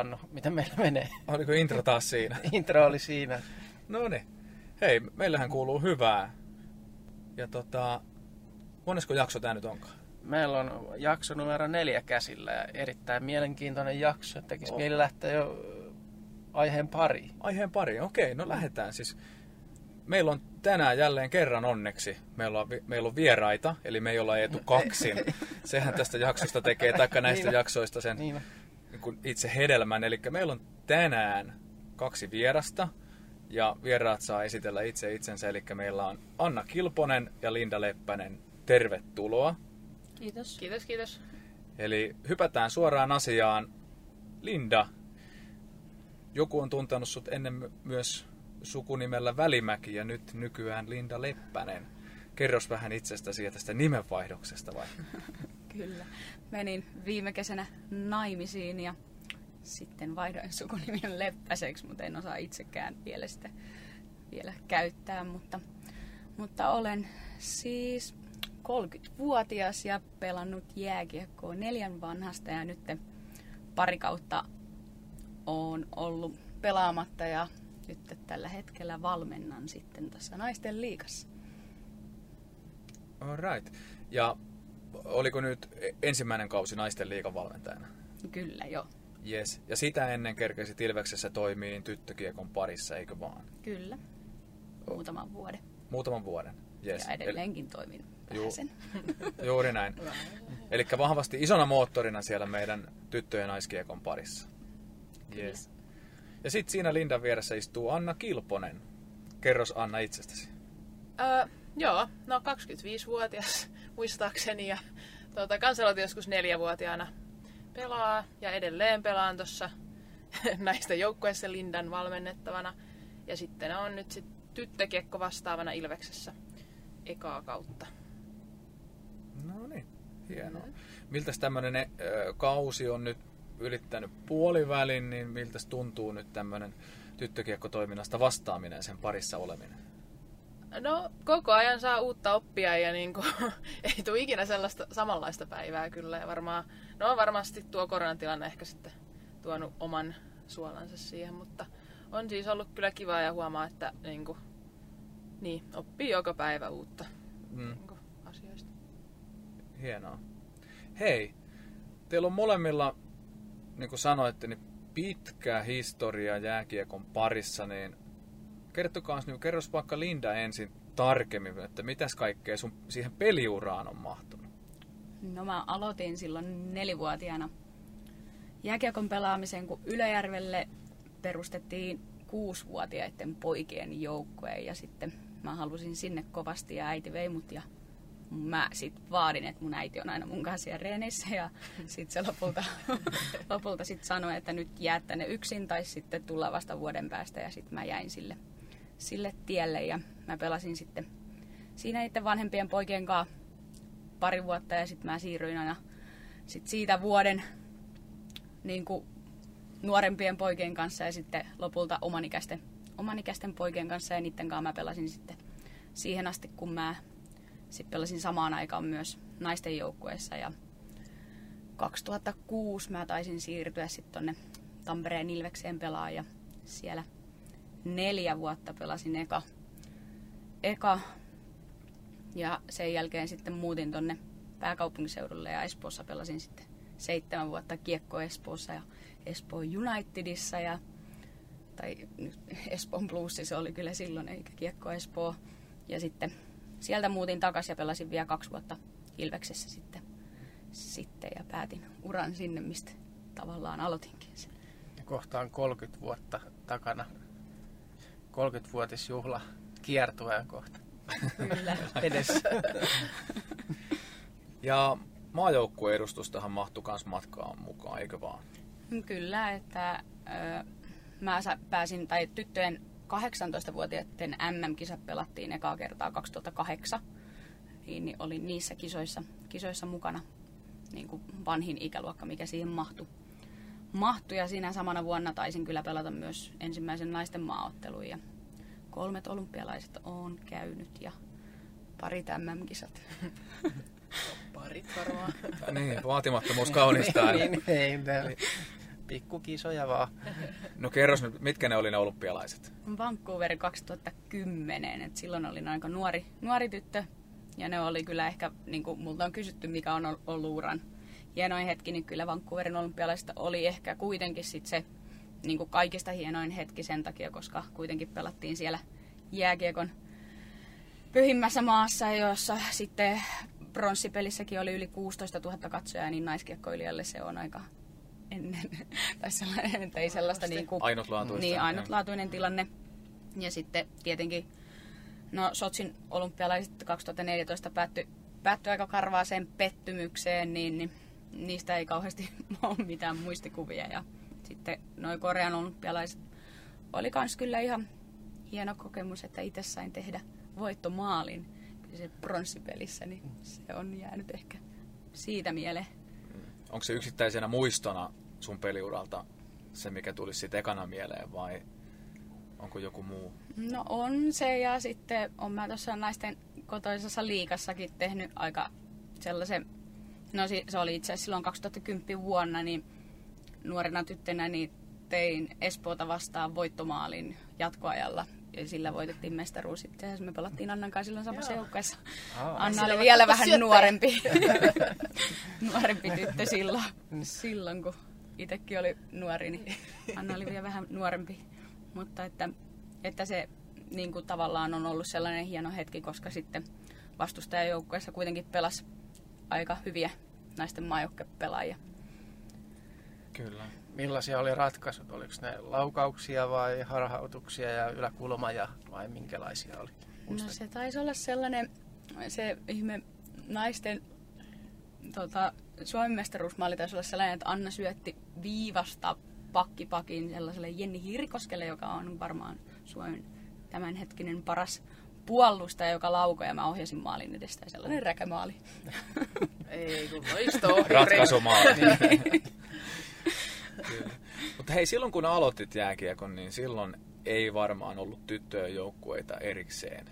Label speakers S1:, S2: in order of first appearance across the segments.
S1: Hannu, mitä meillä menee?
S2: Oliko intro taas siinä?
S1: intro oli siinä.
S2: No niin. Hei, meillähän kuuluu hyvää. Ja tota, monesko jakso tämä nyt onkaan?
S1: Meillä on jakso numero neljä käsillä ja erittäin mielenkiintoinen jakso. Tekisi oh. mieli lähteä jo aiheen pari.
S2: Aiheen pari, okei, no lähdetään siis. Meillä on tänään jälleen kerran onneksi, meillä on, meillä on vieraita, eli me ei olla etu kaksin. Sehän tästä jaksosta tekee, taikka näistä niin jaksoista sen niin niin itse hedelmän. Eli meillä on tänään kaksi vierasta, ja vieraat saa esitellä itse itsensä. Eli meillä on Anna Kilponen ja Linda Leppänen. Tervetuloa.
S3: Kiitos.
S4: Kiitos, kiitos.
S2: Eli hypätään suoraan asiaan. Linda, joku on tuntenut sut ennen myös sukunimellä Välimäki ja nyt nykyään Linda Leppänen. Kerros vähän itsestäsi ja tästä nimenvaihdoksesta vai?
S3: Kyllä. Menin viime kesänä naimisiin ja sitten vaihdoin sukunimen Leppäseksi, mutta en osaa itsekään vielä sitä vielä käyttää. Mutta, mutta olen siis 30-vuotias ja pelannut jääkiekkoa neljän vanhasta ja nyt pari kautta on ollut pelaamatta ja nyt tällä hetkellä valmennan sitten tässä naisten liikassa.
S2: Alright. Ja oliko nyt ensimmäinen kausi naisten liikan valmentajana?
S3: Kyllä, joo.
S2: Yes. Ja sitä ennen kerkesi Tilveksessä toimii tyttökiekon parissa, eikö vaan?
S3: Kyllä. Muutaman vuoden.
S2: Muutaman vuoden. Yes.
S3: Ja edelleenkin El... toimin Ju-.
S2: Juuri näin. Eli vahvasti isona moottorina siellä meidän tyttöjen naiskiekon parissa. Yes. Ja sitten siinä Lindan vieressä istuu Anna Kilponen. Kerros Anna itsestäsi.
S4: Öö, joo, no 25-vuotias muistaakseni ja tuota, kanssa joskus neljävuotiaana pelaa ja edelleen pelaan tuossa näistä joukkueissa Lindan valmennettavana. Ja sitten on nyt sit tyttökiekko vastaavana Ilveksessä ekaa kautta.
S2: No niin, hienoa. Mm. Miltä tämmöinen äh, kausi on nyt ylittänyt puolivälin, niin miltä tuntuu nyt tämmöinen tyttökiekkotoiminnasta vastaaminen sen parissa oleminen?
S4: No koko ajan saa uutta oppia ja niin kuin, ei tule ikinä sellaista samanlaista päivää kyllä. Ja varmaan, no varmasti tuo koronatilanne ehkä sitten tuonut oman suolansa siihen, mutta on siis ollut kyllä kiva ja huomaa, että niin kuin, niin, oppii joka päivä uutta mm. niin kuin, asioista.
S2: Hienoa. Hei, teillä on molemmilla niin kuin sanoitte, niin pitkä historia jääkiekon parissa, niin kertokaa, niin kerros vaikka Linda ensin tarkemmin, että mitäs kaikkea sun siihen peliuraan on mahtunut?
S3: No mä aloitin silloin nelivuotiaana jääkiekon pelaamisen, kun Ylöjärvelle perustettiin kuusivuotiaiden poikien joukkue ja sitten mä halusin sinne kovasti ja äiti vei mut ja mä sit vaadin, että mun äiti on aina mun kanssa siellä reeneissä ja sit se lopulta, lopulta sit sanoi, että nyt jäät tänne yksin tai sitten tulla vasta vuoden päästä ja sit mä jäin sille, sille tielle ja mä pelasin sitten siinä niiden vanhempien poikien kanssa pari vuotta ja sitten mä siirryin aina sit siitä vuoden niin kuin nuorempien poikien kanssa ja sitten lopulta omanikäisten, omanikäisten poikien kanssa ja niiden kanssa mä pelasin sitten siihen asti, kun mä sitten pelasin samaan aikaan myös naisten joukkueessa ja 2006 mä taisin siirtyä sitten tonne Tampereen Ilvekseen pelaa ja siellä neljä vuotta pelasin eka, eka ja sen jälkeen sitten muutin tonne pääkaupunkiseudulle ja Espoossa pelasin sitten seitsemän vuotta kiekko Espoossa ja Espoon Unitedissa ja tai Espoon Blues se oli kyllä silloin, eikä kiekko Espoo. Ja sitten sieltä muutin takaisin ja pelasin vielä kaksi vuotta Ilveksessä sitten, sitten ja päätin uran sinne, mistä tavallaan aloitinkin sen.
S1: Kohtaan 30 vuotta takana. 30-vuotisjuhla kiertueen kohta.
S3: Kyllä.
S1: Edessä.
S2: ja maajoukkueen edustustahan mahtui myös matkaan mukaan, eikö vaan?
S3: Kyllä, että ö, mä pääsin, tai tyttöjen 18-vuotiaiden MM-kisat pelattiin ekaa kertaa 2008. Niin, niin olin niissä kisoissa, kisoissa mukana niin kuin vanhin ikäluokka, mikä siihen mahtui. Mahtui. Ja siinä samana vuonna taisin kyllä pelata myös ensimmäisen naisten maaottelun. Ja kolmet olympialaiset on käynyt ja pari MM-kisat.
S4: Parit varmaan.
S2: niin, vaatimattomuus kaunistaa.
S1: niin, niin, ei, niin, pikkukisoja vaan.
S2: No kerros nyt, mitkä ne oli ne olympialaiset?
S3: Vancouver 2010, että silloin olin aika nuori, nuori tyttö. Ja ne oli kyllä ehkä, niin kuin multa on kysytty, mikä on ollut uran hienoin hetki, niin kyllä Vancouverin olympialaisista oli ehkä kuitenkin sit se niin kuin kaikista hienoin hetki sen takia, koska kuitenkin pelattiin siellä jääkiekon pyhimmässä maassa, jossa sitten pronssipelissäkin oli yli 16 000 katsojaa, niin naiskiekkoilijalle se on aika ennen, tai sellainen, että ei sellaista niin kuin,
S2: ainutlaatuista.
S3: Niin, ainutlaatuinen tilanne. Ja sitten tietenkin, no Sotsin olympialaiset 2014 päättyi, päättyi aika karvaaseen pettymykseen, niin, niin niistä ei kauheasti ole mitään muistikuvia. Ja sitten noin Korean olympialaiset oli kans kyllä ihan hieno kokemus, että itse sain tehdä voittomaalin se pronssipelissä, niin se on jäänyt ehkä siitä mieleen.
S2: Onko se yksittäisenä muistona sun peliuralta se, mikä tuli siitä ekana mieleen vai onko joku muu?
S3: No on se ja sitten on mä tuossa naisten kotoisessa liikassakin tehnyt aika sellaisen, no se oli itse asiassa silloin 2010 vuonna, niin nuorena tyttönä niin tein Espoota vastaan voittomaalin jatkoajalla ja sillä voitettiin mestaruus. Itse asiassa me pelattiin Annan kanssa silloin samassa joukkueessa. Anna oli vielä vähän syöttäjä. nuorempi. nuorempi tyttö silloin, silloin, kun itsekin oli nuori, niin Anna oli vielä vähän nuorempi. Mutta että, että se niin kuin tavallaan on ollut sellainen hieno hetki, koska sitten vastustajajoukkueessa kuitenkin pelasi aika hyviä naisten maajoukkepelaajia.
S2: Kyllä.
S1: Millaisia oli ratkaisut? Oliko ne laukauksia vai harhautuksia ja yläkulma ja vai minkälaisia oli?
S3: No se taisi olla sellainen, se ihme naisten tota, Suomen mestaruusmaali taisi olla sellainen, että Anna syötti viivasta pakkipakin sellaiselle Jenni Hirkoskelle, joka on varmaan Suomen tämänhetkinen paras puolustaja, joka laukoi ja mä ohjasin maalin edestä sellainen räkämaali.
S4: Ei kun loisto
S2: Ratkaisumaali. Mutta hei, silloin kun aloitit jääkiekon, niin silloin ei varmaan ollut tyttöjen joukkueita erikseen.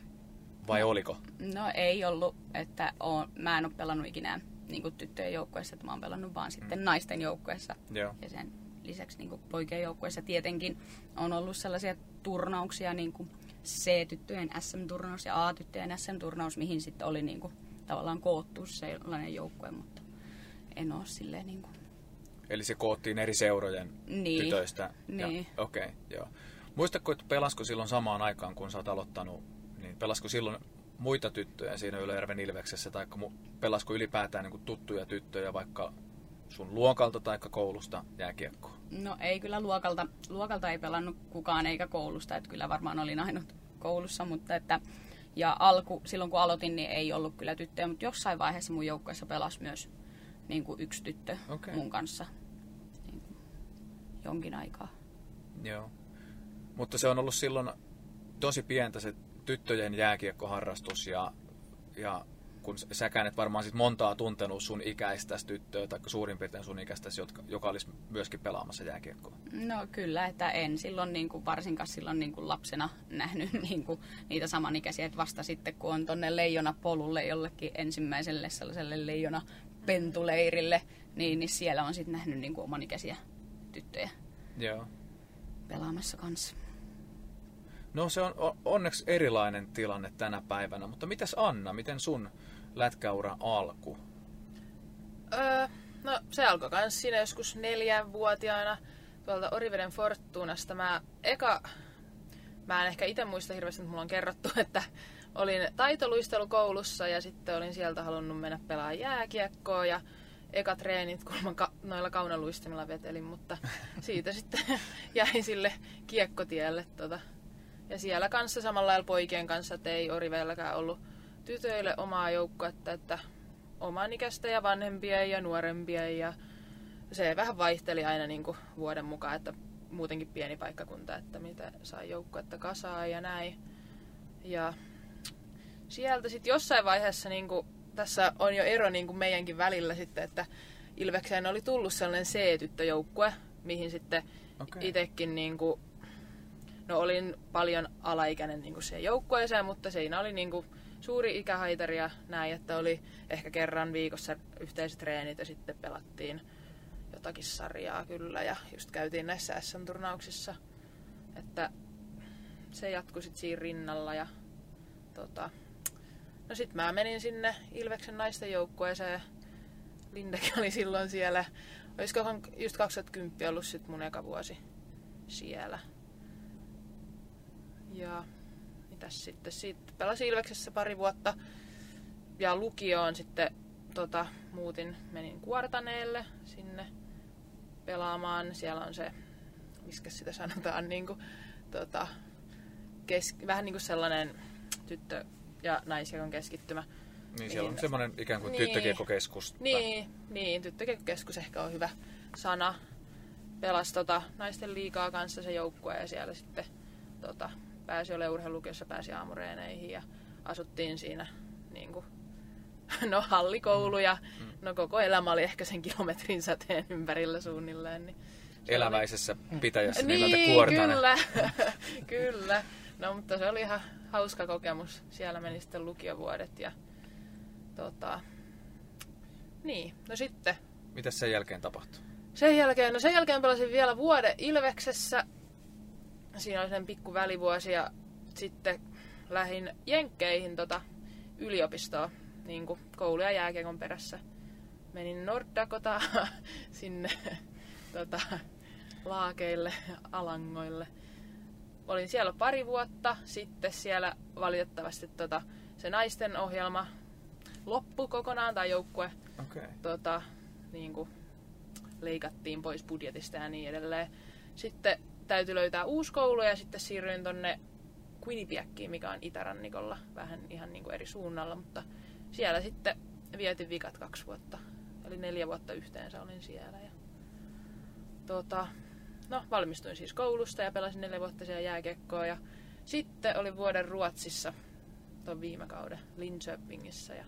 S2: Vai no, oliko?
S3: No ei ollut, että oon, mä en ole pelannut ikinä niin kuin tyttöjen joukkueessa, että mä oon pelannut vaan sitten mm. naisten joukkueessa.
S2: Joo.
S3: Ja sen lisäksi niin kuin poikien joukkueessa tietenkin on ollut sellaisia turnauksia, niin kuin C-tyttöjen SM-turnaus ja A-tyttöjen SM-turnaus, mihin sitten oli niin kuin, tavallaan koottu sellainen joukkue, mutta en ole silleen niin kuin...
S2: Eli se koottiin eri seurojen
S3: niin.
S2: tytöistä?
S3: Niin.
S2: Okei, okay, joo. Muistatko, että pelasko silloin samaan aikaan, kun sä oot aloittanut, niin pelasko silloin muita tyttöjä siinä Ylöjärven Ilveksessä, tai pelasko ylipäätään niin tuttuja tyttöjä vaikka sun luokalta tai koulusta jääkiekkoa?
S3: No ei kyllä luokalta, luokalta ei pelannut kukaan eikä koulusta, että kyllä varmaan olin ainut koulussa, mutta että ja alku, silloin kun aloitin, niin ei ollut kyllä tyttöjä, mutta jossain vaiheessa mun joukkueessa pelasi myös niin kuin yksi tyttö okay. mun kanssa niin kuin jonkin aikaa.
S2: Joo. Mutta se on ollut silloin tosi pientä se tyttöjen jääkiekkoharrastus ja, ja kun säkään et varmaan sit montaa tuntenut sun ikäistä tyttöä tai suurin piirtein sun ikäistä, joka, joka olisi myöskin pelaamassa jääkiekkoa?
S3: No kyllä, että en silloin niin kuin, varsinkaan silloin niin kuin lapsena nähnyt niin kuin, niitä samanikäisiä, että vasta sitten kun on tonne leijona polulle jollekin ensimmäiselle sellaiselle leijona pentuleirille, niin, niin siellä on sitten nähnyt niin kuin omanikäisiä tyttöjä
S2: Joo.
S3: pelaamassa kanssa.
S2: No se on onneksi erilainen tilanne tänä päivänä, mutta mitäs Anna, miten sun lätkäura alku?
S4: Öö, no se alkoi kans siinä joskus neljänvuotiaana tuolta Oriveden Fortunasta. Mä eka, mä en ehkä itse muista hirveästi, että mulla on kerrottu, että olin taitoluistelukoulussa ja sitten olin sieltä halunnut mennä pelaa jääkiekkoa ja eka treenit, kun mä ka- noilla kaunaluistimilla vetelin, mutta siitä sitten jäin sille kiekkotielle. Tota. Ja siellä kanssa samalla lailla poikien kanssa, että ei Oriveelläkään ollut tytöille omaa joukkuetta, että oman ikäistä ja vanhempia ja nuorempia ja se vähän vaihteli aina niin kuin vuoden mukaan, että muutenkin pieni paikkakunta, että mitä sai joukkuetta kasaa ja näin. Ja sieltä sitten jossain vaiheessa, niin kuin, tässä on jo ero niin kuin meidänkin välillä sitten, että Ilvekseen oli tullut sellainen C-tyttöjoukkue, mihin sitten okay. itsekin niin kuin, no olin paljon alaikäinen niin kuin se joukkueeseen, mutta siinä oli niin kuin suuri ikähaitari ja näin, että oli ehkä kerran viikossa yhteiset treenit ja sitten pelattiin jotakin sarjaa kyllä ja just käytiin näissä SM-turnauksissa. Että se jatkui sitten siinä rinnalla ja tota, no sit mä menin sinne Ilveksen naisten joukkueeseen. Lindekin oli silloin siellä. Olisiko just 2010 ollut sit mun eka vuosi siellä. Ja mitäs sitten? Sitten pelasin Ilveksessä pari vuotta. Ja lukioon sitten tota, muutin, menin Kuortaneelle sinne pelaamaan. Siellä on se, miskä sitä sanotaan, niin kuin, tota, kes, vähän niin kuin sellainen tyttö- ja naisjakon keskittymä.
S2: Niin, siellä on semmoinen ikään kuin niin, tyttökiekkokeskus.
S4: Niin, niin, tyttökiekkokeskus ehkä on hyvä sana. Pelasi tota, naisten liikaa kanssa se joukkue ja siellä sitten tota, pääsi ole urheilulukiossa, pääsi aamureeneihin ja asuttiin siinä niin kuin, no hallikoulu ja mm. no koko elämä oli ehkä sen kilometrin säteen ympärillä suunnilleen. Niin
S2: Eläväisessä pitäjässä niin,
S4: niin kyllä, kyllä. No mutta se oli ihan hauska kokemus. Siellä meni sitten lukiovuodet ja tota, niin, no sitten.
S2: Mitä sen jälkeen tapahtui?
S4: Sen jälkeen, no sen jälkeen pelasin vielä vuoden Ilveksessä. Siinä oli sen pikku välivuosi ja sitten lähin Jenkkeihin tota, yliopistoon niin kuin koulu- ja jääkiekon perässä. Menin Nord Dakota sinne tota, laakeille, alangoille. Olin siellä pari vuotta, sitten siellä valitettavasti tota, se naisten ohjelma loppu kokonaan, tai joukkue
S2: okay.
S4: tota, niin kuin, leikattiin pois budjetista ja niin edelleen. Sitten täytyy löytää uusi koulu ja sitten siirryin tonne Quinnipiackiin, mikä on itärannikolla, vähän ihan niin kuin eri suunnalla, mutta siellä sitten vietin vikat kaksi vuotta. Eli neljä vuotta yhteensä olin siellä. Ja, tota, no, valmistuin siis koulusta ja pelasin neljä vuotta siellä jääkekkoa. Ja sitten olin vuoden Ruotsissa tuon viime kauden Linköpingissä. Ja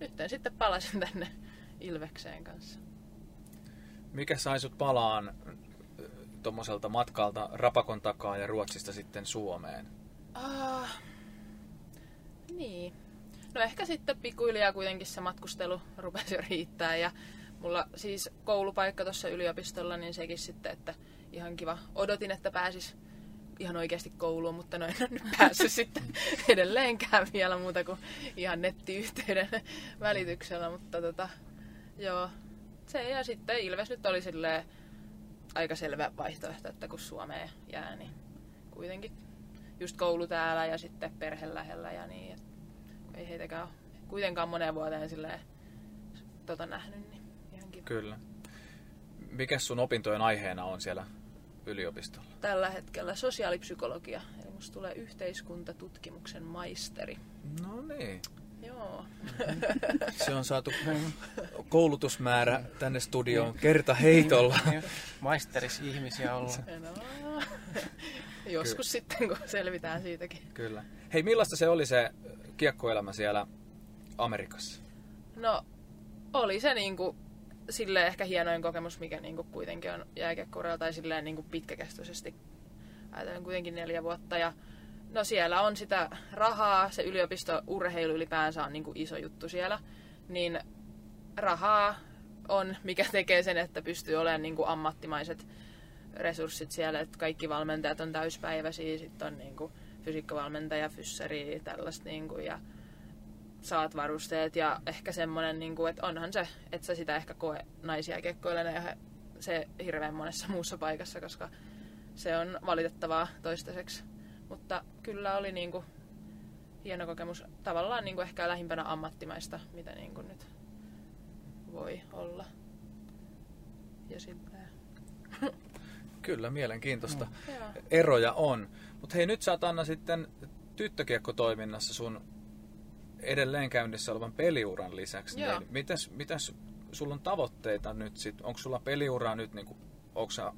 S4: nyt sitten palasin tänne Ilvekseen kanssa.
S2: Mikä sai sut palaan tuommoiselta matkalta Rapakon takaa ja Ruotsista sitten Suomeen?
S4: Ah, niin. No ehkä sitten pikkuhiljaa kuitenkin se matkustelu rupesi jo riittää ja mulla siis koulupaikka tuossa yliopistolla, niin sekin sitten, että ihan kiva. Odotin, että pääsis ihan oikeasti kouluun, mutta no en nyt päässyt sitten edelleenkään vielä muuta kuin ihan nettiyhteyden välityksellä, mutta tota, joo. Se ja sitten Ilves nyt oli silleen aika selvä vaihtoehto, että kun Suomeen jää, niin kuitenkin just koulu täällä ja sitten perhe lähellä ja niin. Et ei heitäkään kuitenkaan moneen vuoteen silleen tota nähnyt, niin ihan kiva.
S2: Kyllä. Mikä sun opintojen aiheena on siellä yliopistolla?
S4: Tällä hetkellä sosiaalipsykologia, eli musta tulee yhteiskuntatutkimuksen maisteri.
S2: No niin.
S4: Joo.
S2: Se on saatu koulutusmäärä tänne studioon kerta heitolla.
S1: Maisteris ihmisiä olla.
S4: No, joskus Ky- sitten, kun selvitään siitäkin.
S2: Kyllä. Hei, millaista se oli se kiekkoelämä siellä Amerikassa?
S4: No, oli se niinku sille ehkä hienoin kokemus, mikä niinku kuitenkin on jääkiekkouralla tai silleen niinku pitkäkestoisesti. Ajatellen kuitenkin neljä vuotta ja No siellä on sitä rahaa, se yliopisto-urheilu ylipäänsä on niinku iso juttu siellä, niin rahaa on, mikä tekee sen, että pystyy olemaan niinku ammattimaiset resurssit siellä, että kaikki valmentajat on täyspäiväisiä, sitten on niinku fysiikkavalmentaja, fyssari, tällaista niinku, ja saat varusteet ja ehkä semmoinen, niinku, että onhan se, että sä sitä ehkä koe naisia kekkoilemaan se hirveän monessa muussa paikassa, koska se on valitettavaa toistaiseksi. Mutta kyllä oli niinku hieno kokemus. Tavallaan niinku ehkä lähimpänä ammattimaista, mitä niinku nyt voi olla. Ja siltä.
S2: Kyllä, mielenkiintoista. Mm. Eroja on. Mutta hei, nyt sä oot Anna sitten tyttökiekkotoiminnassa sun edelleen käynnissä olevan peliuran lisäksi. Niin mitäs, mitäs sulla on tavoitteita nyt sit? Onko sulla peliuraa nyt, niinku, onko sä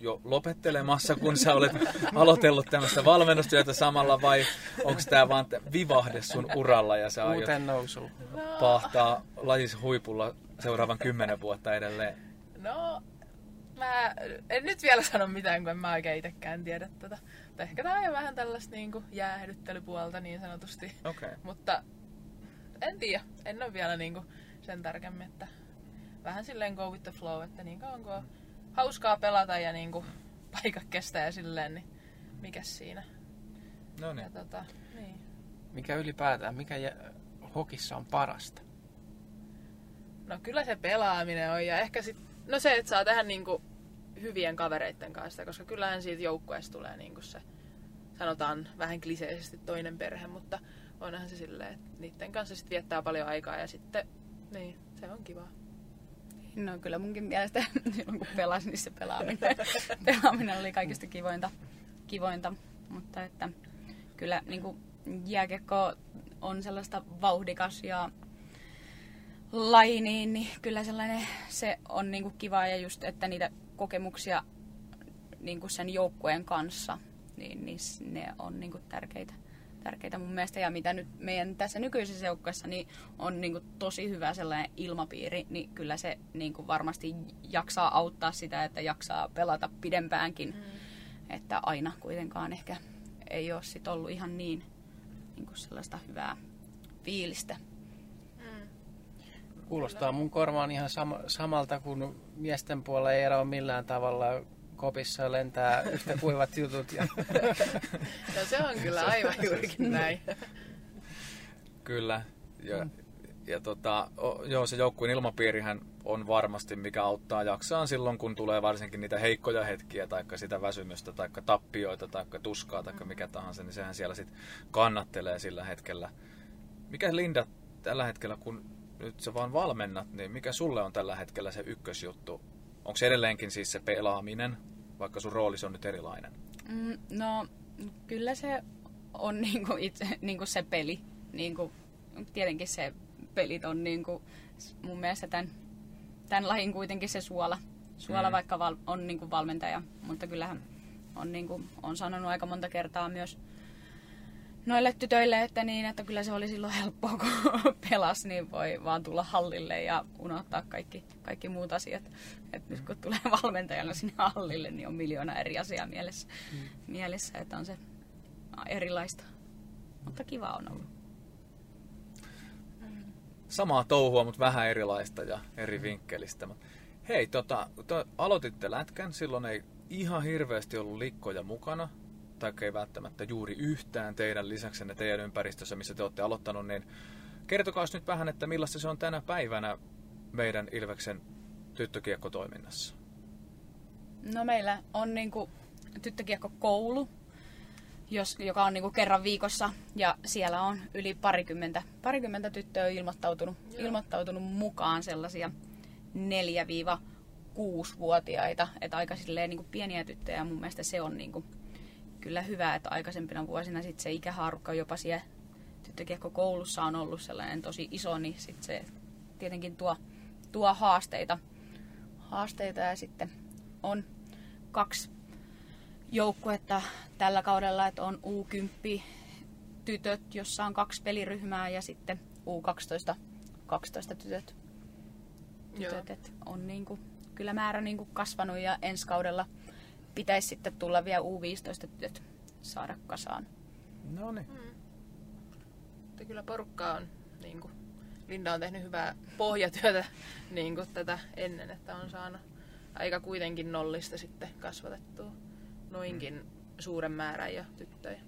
S2: jo lopettelemassa, kun sä olet aloitellut tämmöistä valmennustyötä samalla, vai onko tämä vaan vivahde sun uralla ja sä aiot
S1: nousu.
S2: pahtaa lajis huipulla seuraavan kymmenen vuotta edelleen?
S4: No, Mä en nyt vielä sano mitään, kun en mä oikein itsekään tiedä tätä. Mutta ehkä tää on vähän tällaista niinku jäähdyttelypuolta niin sanotusti.
S2: Okay.
S4: Mutta en tiedä. En ole vielä niinku sen tarkemmin, että vähän silleen go with the flow, että niin kauan kun on hauskaa pelata ja niinku paikka kestää ja silleen, niin mikä siinä.
S2: No
S4: Ja
S2: niin.
S4: tota, niin.
S1: Mikä ylipäätään, mikä jä- hokissa on parasta?
S4: No kyllä se pelaaminen on ja ehkä sit, no se, että saa tehdä niinku hyvien kavereitten kanssa, koska kyllähän siitä joukkueesta tulee niinku se, sanotaan vähän kliseisesti toinen perhe, mutta onhan se silleen, että niiden kanssa sit viettää paljon aikaa ja sitten, niin, se on kiva.
S3: No kyllä munkin mielestä silloin kun pelasin, niin se pelaaminen, pelaaminen oli kaikista kivointa, kivointa. Mutta että kyllä niin kuin jääkiekko on sellaista vauhdikas ja laji, niin, niin kyllä sellainen se on niin kuin kiva ja just, että niitä kokemuksia niin kuin sen joukkueen kanssa, niin, niin ne on niin kuin tärkeitä, tärkeitä mun mielestä. Ja mitä nyt meidän tässä nykyisessä joukkueessa niin on niin kuin tosi hyvä sellainen ilmapiiri, niin kyllä se niin kuin varmasti jaksaa auttaa sitä, että jaksaa pelata pidempäänkin. Mm. Että aina kuitenkaan ehkä ei ole sit ollut ihan niin, niin kuin sellaista hyvää fiilistä.
S1: Kuulostaa mun korvaan ihan sama, samalta, kun miesten puolella ei ero millään tavalla kopissa lentää yhtä kuivat jutut. Ja
S4: No se on kyllä aivan juurikin näin.
S2: Kyllä. Ja, ja tota, joo, se joukkueen ilmapiirihän on varmasti, mikä auttaa jaksaan silloin, kun tulee varsinkin niitä heikkoja hetkiä, tai sitä väsymystä, tai tappioita, tai tuskaa, tai mikä tahansa, niin sehän siellä sitten kannattelee sillä hetkellä. Mikä Linda tällä hetkellä, kun nyt sä vaan valmennat, niin mikä sulle on tällä hetkellä se ykkösjuttu? Onko se edelleenkin siis se pelaaminen, vaikka sun rooli on nyt erilainen?
S3: Mm, no, kyllä se on niinku itse niinku se peli. Niinku, tietenkin se pelit on niinku, mun mielestä tämän, tämän lajin kuitenkin se suola. Suola
S2: Mm.
S3: vaikka val, on niinku valmentaja, mutta kyllähän on, niinku, on sanonut aika monta kertaa myös noille tytöille, että, niin, että kyllä se oli silloin helppoa, kun pelas, niin voi vaan tulla hallille ja unohtaa kaikki, kaikki muut asiat. Et nyt kun tulee valmentajana sinne hallille, niin on miljoona eri asiaa mielessä, mm. mielessä että on se erilaista. Mutta kiva on ollut.
S2: samaa touhua, mutta vähän erilaista ja eri vinkkelistä. Mut Hei, tota, to, aloititte lätkän, silloin ei ihan hirveästi ollut likkoja mukana, tai ei välttämättä juuri yhtään teidän lisäksenne teidän ympäristössä, missä te olette aloittanut, niin kertokaa nyt vähän, että millaista se on tänä päivänä meidän Ilveksen tyttökiekkotoiminnassa.
S3: No meillä on niinku tyttökiekkokoulu, jos, joka on niinku kerran viikossa ja siellä on yli parikymmentä, parikymmentä tyttöä ilmoittautunut, ilmoittautunut mukaan sellaisia 4-6-vuotiaita, että aika silleen niinku pieniä tyttöjä ja mun mielestä se on niinku kyllä hyvä, että aikaisempina vuosina sit se ikähaarukka jopa siellä tyttökiekkokoulussa on ollut sellainen tosi iso, niin sit se tietenkin tuo, tuo haasteita, haasteita ja sitten on kaksi joukkuetta tällä kaudella, että on U10 tytöt, jossa on kaksi peliryhmää ja sitten U12 12 tytöt.
S4: Joo.
S3: tytöt et on niinku, kyllä määrä niinku kasvanut ja ensi kaudella pitäisi sitten tulla vielä U15 tytöt saada kasaan.
S2: No niin.
S4: Mutta kyllä porukka on, niin kuin, Linda on tehnyt hyvää pohjatyötä niin kuin tätä ennen, että on saanut aika kuitenkin nollista sitten kasvatettua noinkin suuren määrän jo tyttöjä.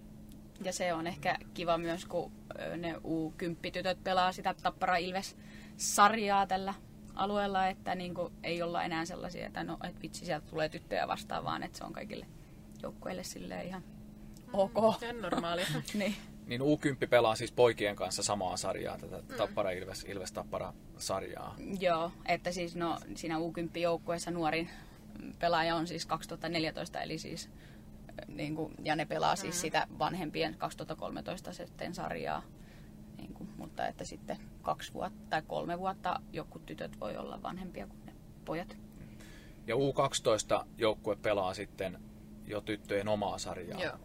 S3: Ja se on ehkä kiva myös, kun ne U10-tytöt pelaa sitä Tappara Ilves-sarjaa tällä alueella, että niinku ei olla enää sellaisia, että no, et vitsi, sieltä tulee tyttöjä vastaan, vaan että se on kaikille joukkueille silleen ihan ok.
S4: Ihan normaalia.
S3: niin.
S2: Niin U10 pelaa siis poikien kanssa samaa sarjaa, tätä Tappara Ilves, Ilves Tappara sarjaa.
S3: Joo, että siis no, siinä U10-joukkueessa nuorin pelaaja on siis 2014, eli siis niin kuin, ja ne pelaa siis sitä vanhempien 2013 sitten sarjaa. Niin kuin, mutta että sitten kaksi vuotta tai kolme vuotta joku tytöt voi olla vanhempia kuin ne pojat.
S2: Ja U12 joukkue pelaa sitten jo tyttöjen omaa sarjaa.
S4: Joo.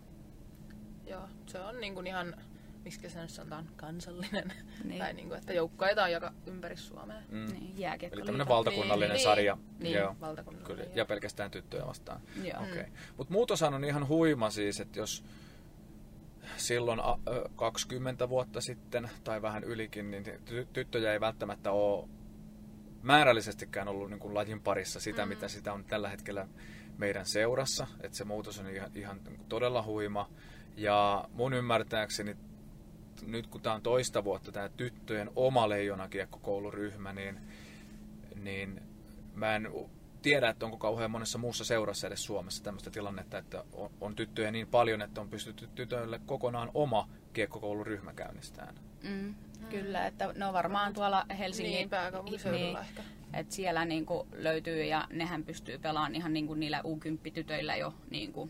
S4: Joo, se on niin kuin ihan miksi se nyt sanotaan, kansallinen.
S3: Niin.
S4: Tai niin kuin, että joukkueita on joka ympäri Suomea.
S2: Mm.
S3: Niin.
S2: Eli tämmöinen valtakunnallinen
S4: Niin,
S2: sarja.
S4: Niin,
S2: Joo.
S4: valtakunnallinen.
S2: Kyllä, ja pelkästään tyttöjä vastaan.
S3: Joo.
S2: Okei. Okay. Mutta muutoshan on ihan huima siis, että jos silloin a, ö, 20 vuotta sitten tai vähän ylikin, niin ty- tyttöjä ei välttämättä ole määrällisestikään ollut niin kuin lajin parissa sitä, mm. mitä sitä on tällä hetkellä meidän seurassa. Että se muutos on ihan, ihan todella huima. Ja mun ymmärtääkseni nyt kun tämä on toista vuotta tämä tyttöjen oma leijonakiekkokouluryhmä, niin, niin mä en tiedä, että onko kauhean monessa muussa seurassa edes Suomessa tämmöistä tilannetta, että on, on tyttöjä niin paljon, että on pystytty tytöille kokonaan oma kiekkokouluryhmä käynnistään.
S3: Mm, kyllä, että no varmaan tuolla Helsingin...
S4: Niin, pääkaupunkiseudulla ehkä.
S3: että siellä niinku löytyy ja nehän pystyy pelaamaan ihan niinku niillä U10-tytöillä jo niinku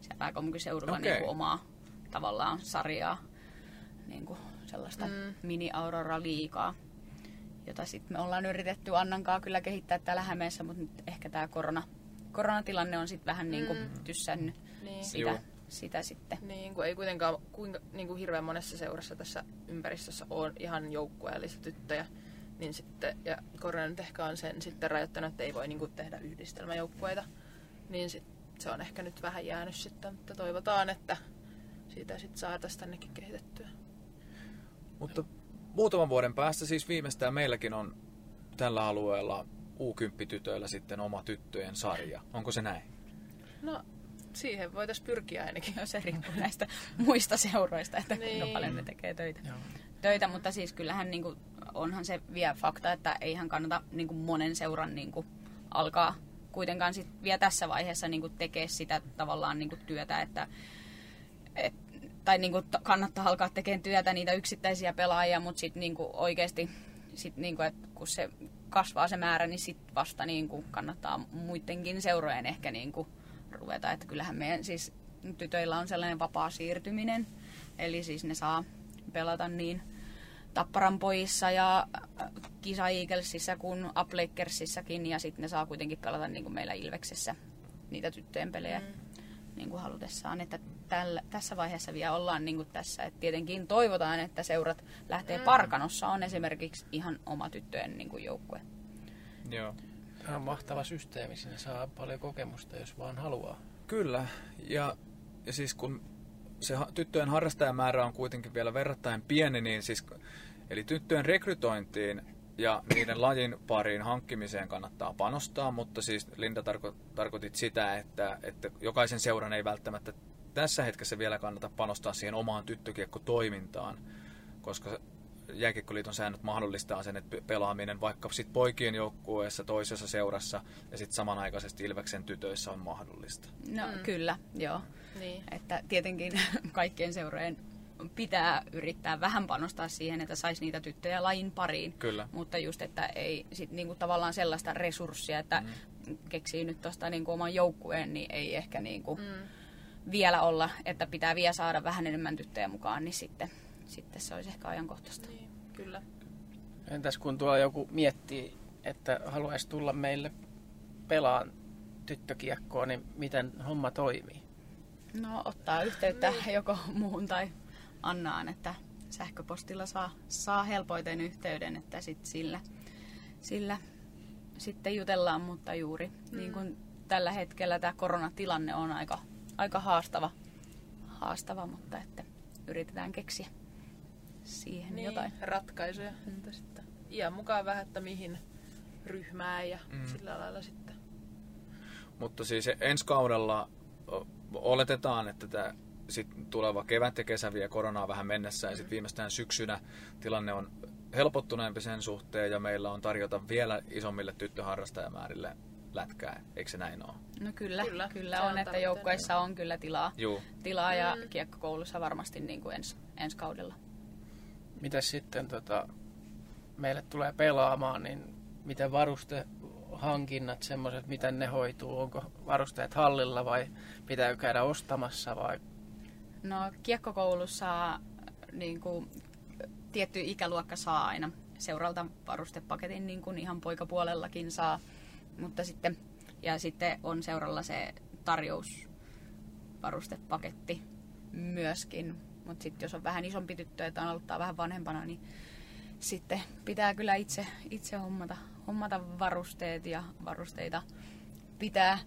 S3: siellä pääkaupunkiseudulla
S2: Okei.
S3: niinku omaa tavallaan sarjaa, niinku sellaista mm. mini-Aurora-liigaa, jota sitten me ollaan yritetty Annankaa kyllä kehittää täällä Hämeessä, mutta nyt ehkä tämä korona, koronatilanne on sitten vähän niinku
S4: Mm.
S3: tyssännyt
S4: Niin.
S3: sitä,
S2: Joo.
S3: sitä sitten.
S4: Niin, kun ei kuitenkaan kuinka, niin kuin hirveän monessa seurassa tässä ympäristössä ole ihan joukkueellisia tyttöjä, niin sitten, ja korona nyt ehkä on sen sitten rajoittanut, että ei voi niin kuin tehdä yhdistelmäjoukkueita, niin sit, se on ehkä nyt vähän jäänyt sitten, mutta toivotaan, että siitä sitten saataisiin tännekin kehitettyä.
S2: Mutta muutaman vuoden päästä siis viimeistään meilläkin on tällä alueella U10-tytöillä sitten oma tyttöjen sarja. Onko se näin?
S4: No, siihen voitaisiin pyrkiä ainakin.
S3: Joo, se riippuu näistä muista seuroista, että kuinka
S4: Niin.
S3: paljon ne tekee töitä.
S1: Joo.
S3: töitä, mutta siis kyllähän niin kuin, onhan se vielä fakta, että eihän kannata niin kuin monen seuran niin kuin, alkaa kuitenkaan sit vielä tässä vaiheessa niin kuin, tekee sitä tavallaan niin kuin, työtä, että et, tai niin kuin, kannattaa alkaa tekemään työtä niitä yksittäisiä pelaajia, mutta sitten niin oikeasti sit, niin kuin, että kun se kasvaa se määrä, niin sitten vasta niin kuin, kannattaa muidenkin seurojen ehkä niin kuin, ruveta. Että kyllähän meidän siis tytöillä on sellainen vapaa siirtyminen, eli siis ne saa pelata niin Tapparan pojissa ja äh, Kisa Eaglesissa kuin Uplakersissakin ja sitten ne saa kuitenkin pelata niin kuin meillä Ilveksessä niitä tyttöjen pelejä mm. niin kuin halutessaan. Että tällä, tässä vaiheessa vielä ollaan niin kuin tässä. Et tietenkin toivotaan, että seurat lähtee mm. Parkanossa on esimerkiksi ihan oma tyttöjen niin kuin joukkue.
S2: Joo.
S1: Tämä on mahtava systeemi, sinne saa paljon kokemusta, jos vaan haluaa.
S2: Kyllä, ja, ja siis kun se tyttöjen harrastajamäärä on kuitenkin vielä verrattain pieni, niin siis, eli tyttöjen rekrytointiin ja niiden lajin pariin hankkimiseen kannattaa panostaa, mutta siis Linda tarko- tarkoitit sitä, että, että jokaisen seuran ei välttämättä tässä hetkessä vielä kannata panostaa siihen omaan tyttökiekkotoimintaan, koska Jääkiekkoliiton säännöt mahdollistaa sen, että pelaaminen vaikka sit poikien joukkueessa toisessa seurassa ja sitten samanaikaisesti Ilveksen tytöissä on mahdollista.
S3: No
S4: Mm.
S3: mm. kyllä, joo.
S4: Niin.
S3: Että tietenkin kaikkien seurojen pitää yrittää vähän panostaa siihen, että saisi niitä tyttöjä lajin pariin.
S2: Kyllä.
S3: Mutta just, että ei sit niinku tavallaan sellaista resurssia, että mm. keksii nyt tuosta niinku oman joukkueen, niin ei ehkä niinku
S4: Mm.
S3: Vielä olla, että pitää vielä saada vähän enemmän tyttöjä mukaan, niin sitten, sitten se olisi ehkä ajankohtaista.
S4: Niin, kyllä.
S1: Entäs kun tuolla joku miettii, että haluaisi tulla meille pelaan tyttökiekkoa, niin miten homma toimii?
S3: No ottaa yhteyttä joko muuhun tai Annaan, että sähköpostilla saa, saa helpoiten yhteyden, että sit sillä, sillä sitten jutellaan, mutta juuri mm. niin kuin tällä hetkellä tämä koronatilanne on aika, aika haastava, haastava, mutta että yritetään keksiä siihen
S4: Niin,
S3: jotain.
S4: ratkaisuja. Että sitten iän mukaan vähän, että mihin ryhmään ja
S2: Mm.
S4: mm. sillä lailla sitten.
S2: Mutta siis ensi kaudella oletetaan, että tämä sit tuleva kevät ja kesä vie koronaa vähän mennessä ja sitten viimeistään syksynä tilanne on helpottuneempi sen suhteen ja meillä on tarjota vielä isommille tyttöharrastajamäärille lätkää. Eikö se näin ole?
S3: No kyllä,
S4: Kyllä,
S3: kyllä, on,
S4: on
S3: että joukkueissa on kyllä tilaa,
S2: Juu.
S3: tilaa ja
S4: Mm.
S3: kiekkokoulussa varmasti niin kuin ens, ensi kaudella.
S1: Mitäs sitten tota, meille tulee pelaamaan, niin miten varustehankinnat, semmoiset, miten ne hoituu? Onko varusteet hallilla vai pitääkö käydä ostamassa vai
S3: No kiekkokoulussa niin kuin, tietty ikäluokka saa aina seuralta varustepaketin, niin kuin ihan poikapuolellakin saa. Mutta sitten, ja sitten on seuralla se tarjousvarustepaketti myöskin. Mutta sitten jos on vähän isompi tyttö, että on aloittaa vähän vanhempana, niin sitten pitää kyllä itse, itse hommata, hommata varusteet ja varusteita pitää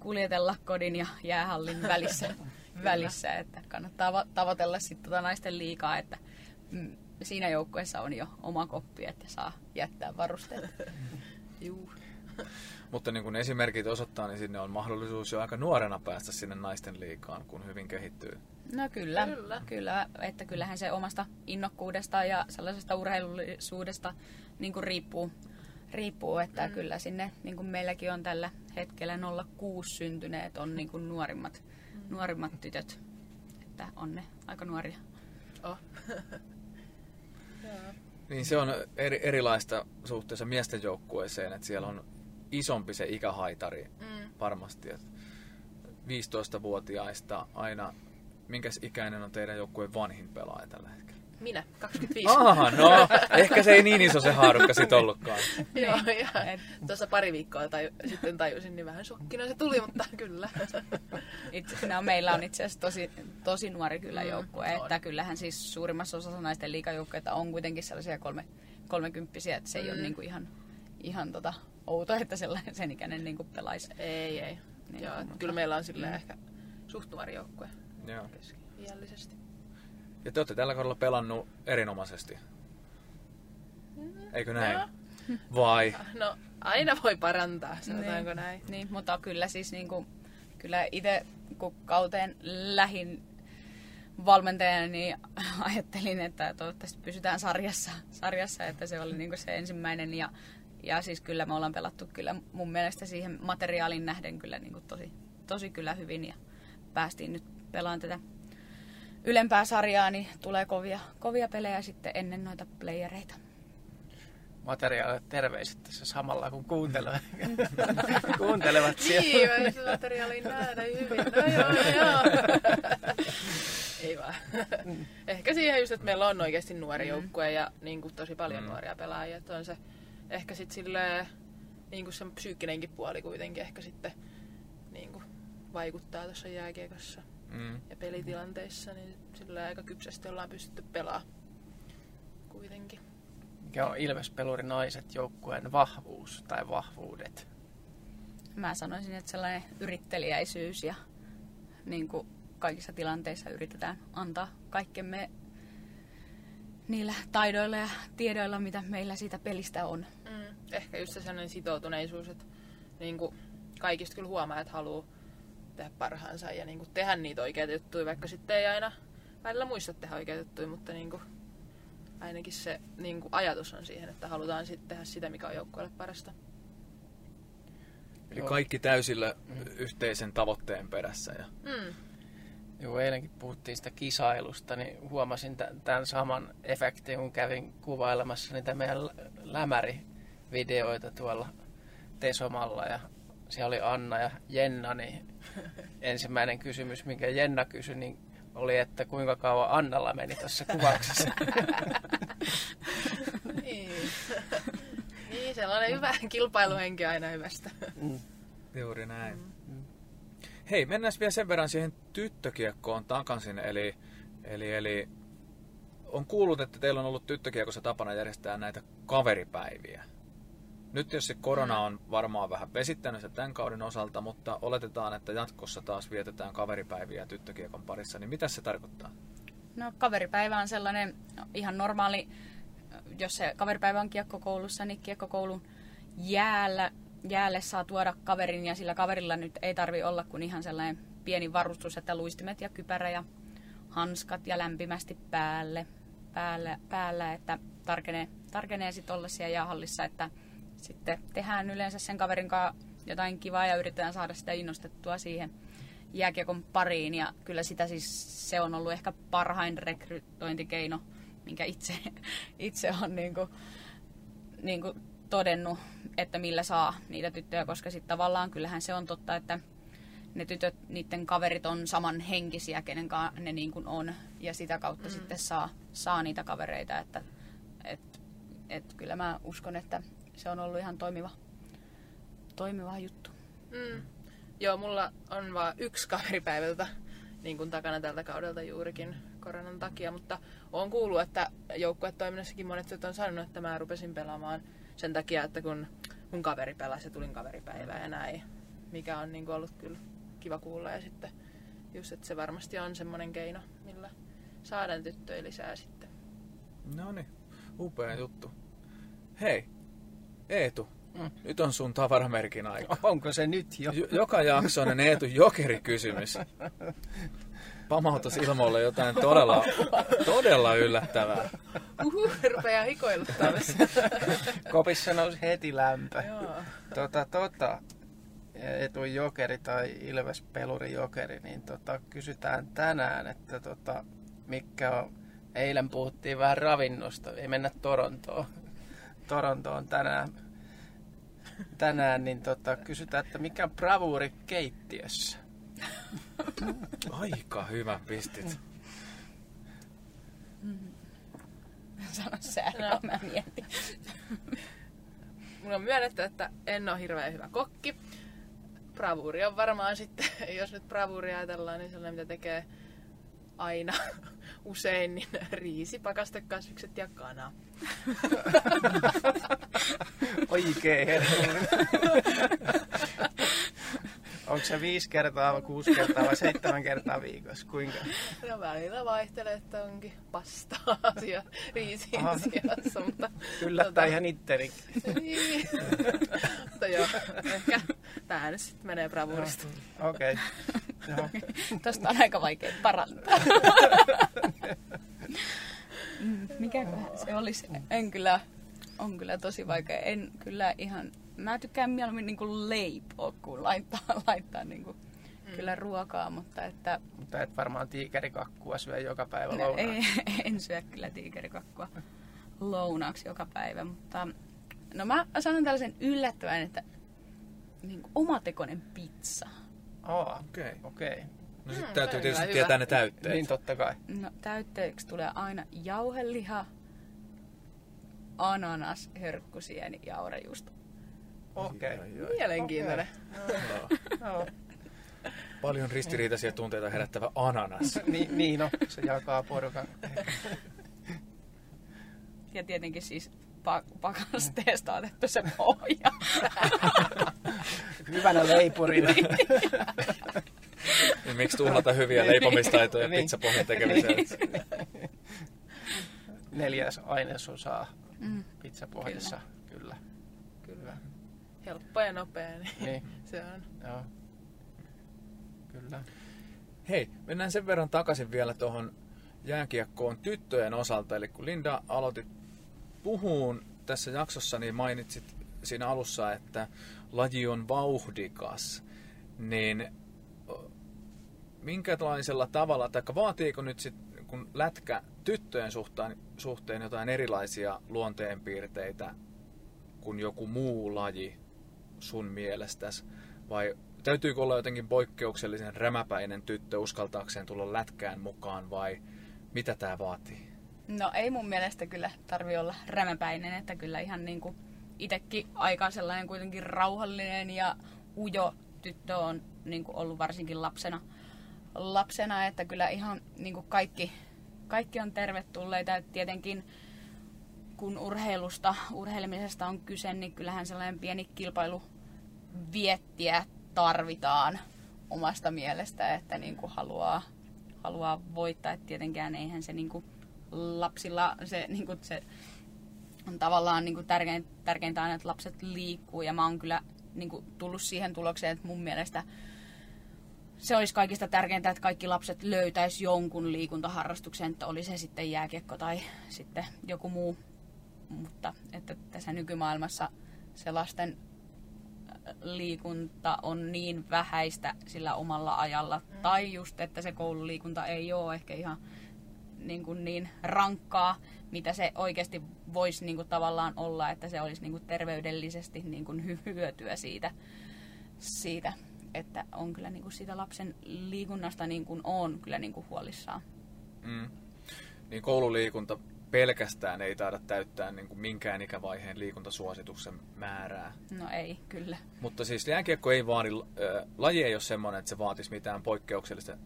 S3: kuljetella kodin ja jäähallin välissä, välissä että kannattaa tavoitella sitten tota naisten liikaa, että mm, siinä joukkueessa on jo oma koppi, että saa jättää varusteet.
S4: Juu.
S2: Mutta niin kuin esimerkit osoittaa, niin sinne on mahdollisuus jo aika nuorena päästä sinne naisten liikaan, kun hyvin kehittyy.
S3: No kyllä, kyllä. kyllä että kyllähän se omasta innokkuudesta ja sellaisesta urheilullisuudesta niin kuin riippuu, riippuu, että mm. kyllä sinne, niin kuin meilläkin on tällä hetkellä 06 syntyneet, on niin kuin nuorimmat, mm. nuorimmat tytöt, että on ne aika nuoria.
S4: Oh.
S2: niin se on eri, erilaista suhteessa miesten joukkueeseen, että siellä on isompi se ikähaitari mm. varmasti. Että 15-vuotiaista aina, minkäs ikäinen on teidän joukkueen vanhin pelaaja tällä hetkellä?
S4: Minä, 25.
S2: Aha, no, ehkä se ei niin iso se haarukka sit ollutkaan.
S4: Joo, ja tuossa pari viikkoa tai sitten tajusin, niin vähän shokkina se tuli, mutta kyllä.
S3: Itse, no, meillä on itse asiassa tosi, tosi nuori kyllä mm, joukkue, mm, että kyllähän siis suurimmassa osassa naisten liikajoukkueita on kuitenkin sellaisia kolme, kolmekymppisiä, että se mm. ei ole niin kuin ihan, ihan tota, outo, että sellainen sen ikäinen niin kuin pelaisi.
S4: Ei, ei. Niin, Joo, mutta... Kyllä meillä on silleen mm. ehkä suht nuori joukkue.
S2: Ja te olette tällä kaudella pelannut erinomaisesti. Eikö näin? No. Vai?
S4: No, aina voi parantaa, sanotaanko niin. näin.
S3: Niin, mutta kyllä siis niin kuin, kyllä itse kun kauteen lähin valmentajana, niin ajattelin, että toivottavasti pysytään sarjassa, sarjassa että se oli niin kuin se ensimmäinen ja ja siis kyllä me ollaan pelattu kyllä mun mielestä siihen materiaalin nähden kyllä niin kuin tosi, tosi kyllä hyvin ja päästiin nyt pelaan tätä ylempää sarjaa, niin tulee kovia, kovia pelejä sitten ennen noita playereita.
S1: Materiaalit terveiset tässä samalla, kun kuuntelevat, kuuntelevat
S4: siellä. Niin, se materiaali nähdä hyvin. No joo, joo. Ei vaan. Ehkä siihen just, että meillä on oikeasti nuori mm. joukkue ja niin kuin tosi paljon mm. nuoria pelaajia. Että on se ehkä sitten silleen, niin kuin se psyykkinenkin puoli kuitenkin ehkä sitten niin kuin vaikuttaa tuossa jääkiekossa mm. ja pelitilanteissa, niin sillä aika kypsästi ollaan pystytty pelaamaan kuitenkin.
S1: Mikä on Ilves-peluri naiset joukkueen vahvuus tai vahvuudet?
S3: Mä sanoisin, että sellainen yrittelijäisyys ja niin kuin kaikissa tilanteissa yritetään antaa kaikkemme niillä taidoilla ja tiedoilla, mitä meillä siitä pelistä on.
S4: Mm, ehkä just se sellainen sitoutuneisuus, että niin kuin kaikista kyllä huomaa, että haluaa tehdä parhaansa ja niin kuin tehdä niitä oikeita juttuja, vaikka sitten ei aina välillä muista tehdä oikeita juttuja, mutta niin kuin, ainakin se niin kuin ajatus on siihen, että halutaan sitten tehdä sitä, mikä on joukkueelle parasta.
S2: Eli kaikki täysillä mm. yhteisen tavoitteen perässä. Ja...
S4: Mm.
S1: Joo, eilenkin puhuttiin sitä kisailusta, niin huomasin tämän saman efektin, kun kävin kuvailemassa niitä meidän lämärivideoita tuolla Tesomalla. Ja siellä oli Anna ja Jenna, niin ensimmäinen kysymys, minkä Jenna kysyi, niin oli, että kuinka kauan Annalla meni tuossa kuvauksessa.
S4: niin. niin, sellainen hyvä kilpailuhenki aina hyvästä.
S2: Mm. Juuri näin. Mm. Hei, mennään vielä sen verran siihen tyttökiekkoon takaisin. Eli, eli, eli on kuullut, että teillä on ollut tyttökiekossa tapana järjestää näitä kaveripäiviä. Nyt jos se korona on varmaan vähän vesittänyt se tämän kauden osalta, mutta oletetaan, että jatkossa taas vietetään kaveripäiviä tyttökiekon parissa, niin mitä se tarkoittaa?
S3: No kaveripäivä on sellainen ihan normaali, jos se kaveripäivä on kiekkokoulussa, niin kiekkokoulun jäällä jäälle saa tuoda kaverin ja sillä kaverilla nyt ei tarvi olla kuin ihan sellainen pieni varustus, että luistimet ja kypärä ja hanskat ja lämpimästi päälle, päälle, päällä, että tarkenee, tarkenee sitten olla siellä jäähallissa, että sitten tehdään yleensä sen kaverin kanssa jotain kivaa ja yritetään saada sitä innostettua siihen jääkiekon pariin. Ja kyllä sitä siis se on ollut ehkä parhain rekrytointikeino, minkä itse, itse on niin kuin, niin kuin todennut, että millä saa niitä tyttöjä, koska sitten tavallaan kyllähän se on totta, että ne tytöt, niiden kaverit on saman henkisiä, kenen ne niin kuin on, ja sitä kautta mm. sitten saa, saa niitä kavereita, että et, et kyllä mä uskon, että se on ollut ihan toimiva, toimiva juttu.
S4: Mm. Joo, mulla on vaan yksi kaveripäivältä niin kuin takana tältä kaudelta juurikin, koronan takia, mutta olen kuullut, että joukkuetoiminnassakin monet on sanonut, että mä rupesin pelaamaan sen takia, että kun mun kaveri pelasi ja tulin kaveripäivään ja näin, mikä on niin ollut kyllä kiva kuulla ja sitten just, että se varmasti on semmoinen keino, millä saadaan tyttöjä lisää sitten.
S2: No niin, upea juttu. Hei, Eetu, mm. nyt on sun tavaramerkin aika.
S1: Onko se nyt jo?
S2: J- joka jaksoinen Eetu jokeri kysymys. Pamautus ilmoille jotain todella, todella yllättävää.
S4: Uhu, rupeaa hikoiluttaa
S1: Kopissa nousi heti lämpö. tota, tota, Etu Jokeri tai Ilves Peluri Jokeri, niin tota, kysytään tänään, että tota, mikä on, eilen puhuttiin vähän ravinnosta, ei mennä Torontoon. Torontoon tänään, tänään niin tota, kysytään, että mikä on bravuuri keittiössä?
S2: Aika hyvä pistit.
S3: Sano sä, no. mä mietin.
S4: Mun on myönnetty, että en ole hirveän hyvä kokki. Bravuuri on varmaan sitten, jos nyt bravuuri ajatellaan, niin sellainen, mitä tekee aina usein, niin riisi, pakastekasvikset ja kana.
S1: Oikein herkullinen. Onko se viisi kertaa vai kuusi kertaa vai seitsemän kertaa viikossa? Kuinka?
S4: No välillä vaihtelee, että onkin pastaa asia riisiin sijassa, mutta...
S1: Yllättää tota, ihan ittenikin.
S4: Niin. mutta joo, ehkä tähän nyt sitten menee bravurista.
S1: Okei. Okay.
S3: Tosta on aika vaikea parantaa. Mikäköhän se olisi? En kyllä, on kyllä tosi vaikea. En kyllä ihan mä tykkään mieluummin niinku leipoa kuin laittaa, laittaa niinku mm. kyllä ruokaa, mutta että...
S1: Mutta et varmaan tiikerikakkua syö joka päivä no,
S3: lounaaksi. Ei, en syö kyllä tiikerikakkua lounaaksi joka päivä, mutta no mä sanon tällaisen yllättävän, että niin kuin omatekoinen pizza.
S1: Oh, okei. Okay. Okay.
S2: No sitten mm, täytyy tietysti hyvä. tietää ne täytteet.
S1: Niin totta kai.
S3: No täytteeksi tulee aina jauheliha, ananas, hörkkusieni ja aurejuusto.
S1: Okei. Okay.
S4: Mielenkiintoinen.
S2: Okay. Paljon ristiriitaisia tunteita herättävä ananas.
S1: niin, niin no, se jakaa porukan.
S3: ja tietenkin siis pa- pakasteesta otettu se pohja.
S1: Hyvänä leipurina.
S2: niin, miksi tuhlata hyviä niin. leipomistaitoja niin. pizzapohjan tekemiseen?
S1: Neljäs ainesosaa mm. pizzapohjassa, kyllä. kyllä
S4: helppo ja nopea, niin, niin. se on. Joo.
S1: Kyllä.
S2: Hei, mennään sen verran takaisin vielä tuohon jääkiekkoon tyttöjen osalta. Eli kun Linda aloitit puhuun tässä jaksossa, niin mainitsit siinä alussa, että laji on vauhdikas. Niin minkälaisella tavalla, tai vaatiiko nyt sit, kun lätkä tyttöjen suhteen, suhteen jotain erilaisia luonteenpiirteitä kuin joku muu laji sun mielestäsi? Vai täytyykö olla jotenkin poikkeuksellisen rämäpäinen tyttö uskaltaakseen tulla lätkään mukaan vai mitä tämä vaatii?
S3: No ei mun mielestä kyllä tarvi olla rämäpäinen, että kyllä ihan niin kuin itsekin aika sellainen kuitenkin rauhallinen ja ujo tyttö on niin kuin ollut varsinkin lapsena, lapsena että kyllä ihan niin kuin kaikki, kaikki on tervetulleita. Et tietenkin kun urheilusta, urheilemisesta on kyse, niin kyllähän sellainen pieni kilpailu viettiä tarvitaan omasta mielestä, että niin kuin haluaa, haluaa voittaa. Et tietenkään eihän se niin kuin lapsilla se, niin kuin se on tavallaan niin kuin tärkein, tärkeintä on, että lapset liikkuu. Ja mä oon kyllä niin kuin tullut siihen tulokseen, että mun mielestä se olisi kaikista tärkeintä, että kaikki lapset löytäisi jonkun liikuntaharrastuksen, että oli se sitten jääkiekko tai sitten joku muu. Mutta että tässä nykymaailmassa se lasten liikunta on niin vähäistä sillä omalla ajalla. Mm. Tai just, että se koululiikunta ei ole ehkä ihan niin, kuin niin rankkaa, mitä se oikeasti voisi niin kuin tavallaan olla, että se olisi niin kuin terveydellisesti niin kuin hyötyä siitä, siitä, että on kyllä niin kuin siitä lapsen liikunnasta niin kuin on kyllä niin kuin huolissaan.
S2: Mm. Niin koululiikunta pelkästään ei taida täyttää niin kuin minkään ikävaiheen liikuntasuosituksen määrää.
S3: No ei, kyllä.
S2: Mutta siis jääkiekko ei vaadi, äh, laji ei ole semmoinen, että se vaatisi mitään poikkeuksellista